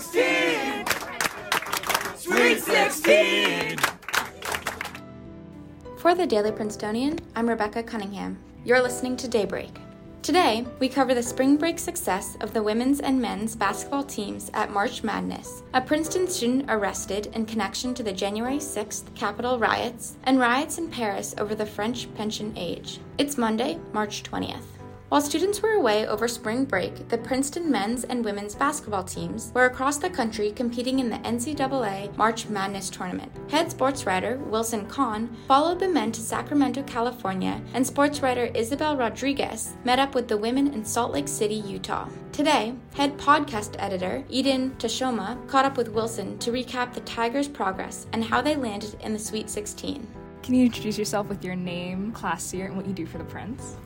16! Sweet 16! For the Daily Princetonian, I'm Rebecca Cunningham. You're listening to Daybreak. Today, we cover the spring break success of the women's and men's basketball teams at March Madness, a Princeton student arrested in connection to the January 6th Capitol riots, and riots in Paris over the French pension age. It's Monday, March 20th. While students were away over spring break, the Princeton men's and women's basketball teams were across the country competing in the NCAA March Madness tournament. Head sports writer Wilson Conn followed the men to Sacramento, California, and sports writer Isabel Rodriguez met up with the women in Salt Lake City, Utah. Today, head podcast editor Eden Tashoma caught up with Wilson to recap the Tigers' progress and how they landed in the Sweet 16. Can you introduce yourself with your name, class year, and what you do for the Prince?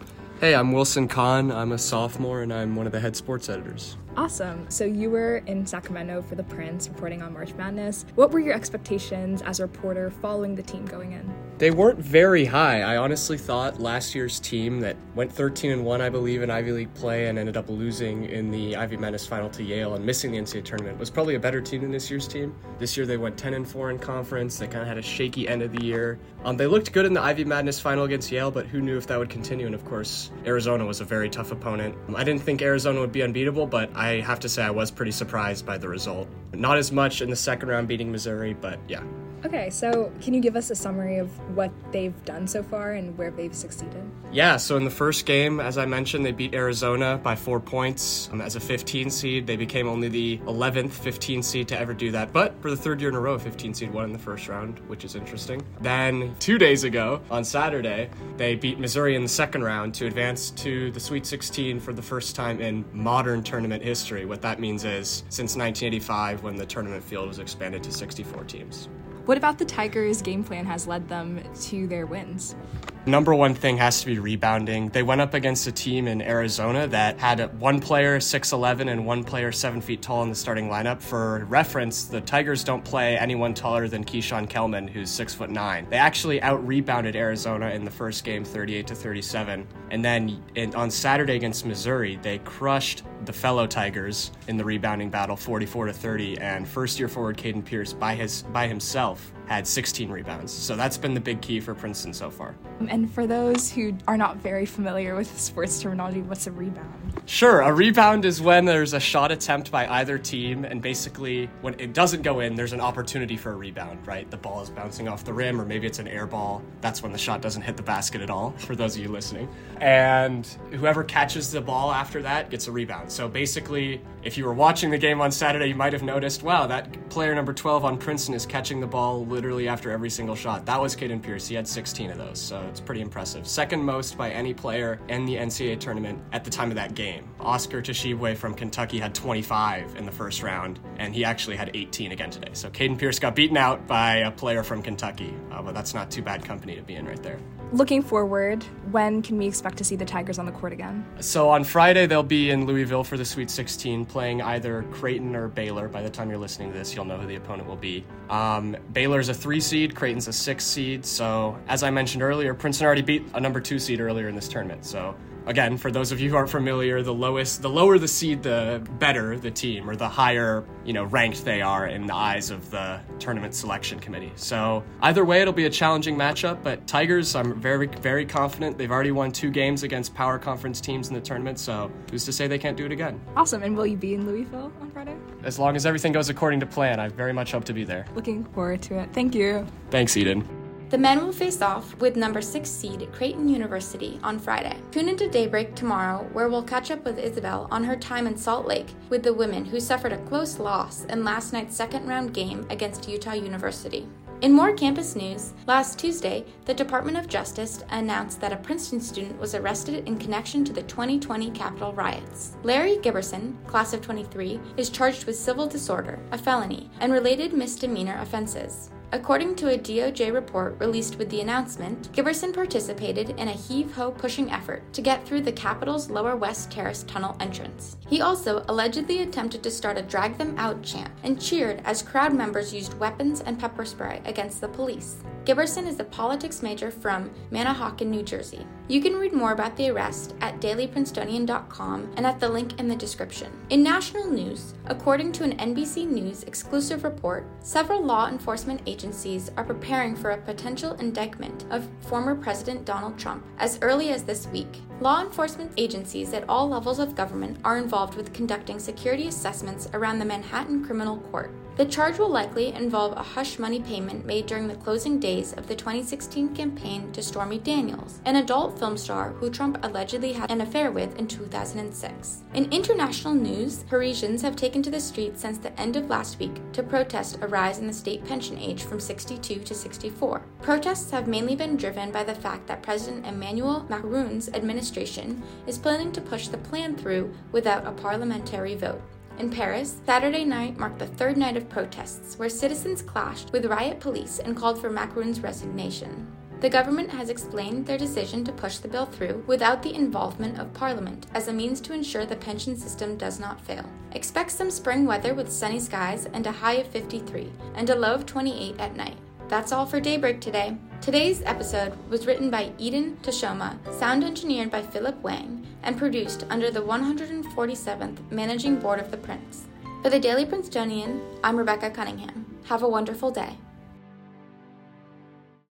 Hey, I'm Wilson Conn. I'm a sophomore and I'm one of the head sports editors. Awesome. So you were in Sacramento for the Prince reporting on March Madness. What were your expectations as a reporter following the team going in? They weren't very high. I honestly thought last year's team that went 13 and 1, I believe, in Ivy League play and ended up losing in the Ivy Madness final to Yale and missing the NCAA tournament was probably a better team than this year's team. This year they went 10 and 4 in conference. They kind of had a shaky end of the year. Um, they looked good in the Ivy Madness final against Yale, but who knew if that would continue? And of course, Arizona was a very tough opponent. I didn't think Arizona would be unbeatable, but I have to say I was pretty surprised by the result. Not as much in the second round beating Missouri, but yeah. Okay, so can you give us a summary of what they've done so far and where they've succeeded? Yeah, so in the first game, as I mentioned, they beat Arizona by four points. Um, as a 15 seed, they became only the 11th 15 seed to ever do that. But for the third year in a row, a 15 seed won in the first round, which is interesting. Then two days ago, on Saturday, they beat Missouri in the second round to advance to the Sweet 16 for the first time in modern tournament history. What that means is since 1985, when the tournament field was expanded to 64 teams. What about the Tigers' game plan has led them to their wins? Number one thing has to be rebounding. They went up against a team in Arizona that had one player 6'11 and one player 7 feet tall in the starting lineup. For reference, the Tigers don't play anyone taller than Keeshawn Kellman, who's 6'9. They actually out rebounded Arizona in the first game 38 to 37. And then on Saturday against Missouri, they crushed the fellow Tigers in the rebounding battle 44 to 30. And first year forward Caden Pierce by his by himself had 16 rebounds. So that's been the big key for Princeton so far. And for those who are not very familiar with sports terminology, what's a rebound? Sure, a rebound is when there's a shot attempt by either team, and basically when it doesn't go in, there's an opportunity for a rebound, right? The ball is bouncing off the rim, or maybe it's an air ball. That's when the shot doesn't hit the basket at all, for those of you listening. And whoever catches the ball after that gets a rebound. So basically, if you were watching the game on Saturday, you might have noticed, wow, that player number 12 on Princeton is catching the ball literally after every single shot. That was Caden Pierce. He had 16 of those, so it's pretty impressive. Second most by any player in the NCAA tournament at the time of that game. Oscar Tshiebwe from Kentucky had 25 in the first round, and he actually had 18 again today. So Caden Pierce got beaten out by a player from Kentucky, uh, but that's not too bad company to be in right there. Looking forward, when can we expect to see the Tigers on the court again? So on Friday, they'll be in Louisville for the Sweet 16, playing either Creighton or Baylor. By the time you're listening to this, you'll know who the opponent will be. Um, Baylor's a three seed, Creighton's a six seed. So, as I mentioned earlier, Princeton already beat a number two seed earlier in this tournament. So, again, for those of you who aren't familiar, the lowest, the lower the seed, the better the team, or the higher, you know, ranked they are in the eyes of the tournament selection committee. So either way, it'll be a challenging matchup. But Tigers, I'm very, very confident. They've already won two games against power conference teams in the tournament. So who's to say they can't do it again? Awesome. And will you be in Louisville on Friday? As long as everything goes according to plan, I very much hope to be there. Looking forward to it. Thank you. Thanks, Eden. The men will face off with number 6 seed Creighton University on Friday. Tune into Daybreak tomorrow, where we'll catch up with Isabel on her time in Salt Lake with the women who suffered a close loss in last night's second round game against Utah University. In more campus news, last Tuesday, the Department of Justice announced that a Princeton student was arrested in connection to the 2020 Capitol riots. Larry Giberson, class of 23, is charged with civil disorder, a felony, and related misdemeanor offenses. According to a DOJ report released with the announcement, Giberson participated in a heave ho pushing effort to get through the Capitol's Lower West Terrace tunnel entrance. He also allegedly attempted to start a drag them out chant and cheered as crowd members used weapons and pepper spray against the police. Giberson is a politics major from Manahawkin, New Jersey. You can read more about the arrest at dailyprincetonian.com and at the link in the description. In national news, according to an NBC News exclusive report, several law enforcement agencies are preparing for a potential indictment of former President Donald Trump as early as this week. Law enforcement agencies at all levels of government are involved with conducting security assessments around the Manhattan Criminal Court. The charge will likely involve a hush money payment made during the closing days of the 2016 campaign to Stormy Daniels, an adult film star who Trump allegedly had an affair with in 2006. In international news, Parisians have taken to the streets since the end of last week to protest a rise in the state pension age from 62 to 64. Protests have mainly been driven by the fact that President Emmanuel Macron's administration is planning to push the plan through without a parliamentary vote. In Paris, Saturday night marked the third night of protests, where citizens clashed with riot police and called for Macron's resignation. The government has explained their decision to push the bill through without the involvement of Parliament as a means to ensure the pension system does not fail. Expect some spring weather with sunny skies and a high of 53 and a low of 28 at night. That's all for Daybreak today. Today's episode was written by Eden Tashoma, sound engineered by Philip Wang, and produced under the 147th Managing Board of the Prince. For the Daily Princetonian, I'm Rebecca Cunningham. Have a wonderful day.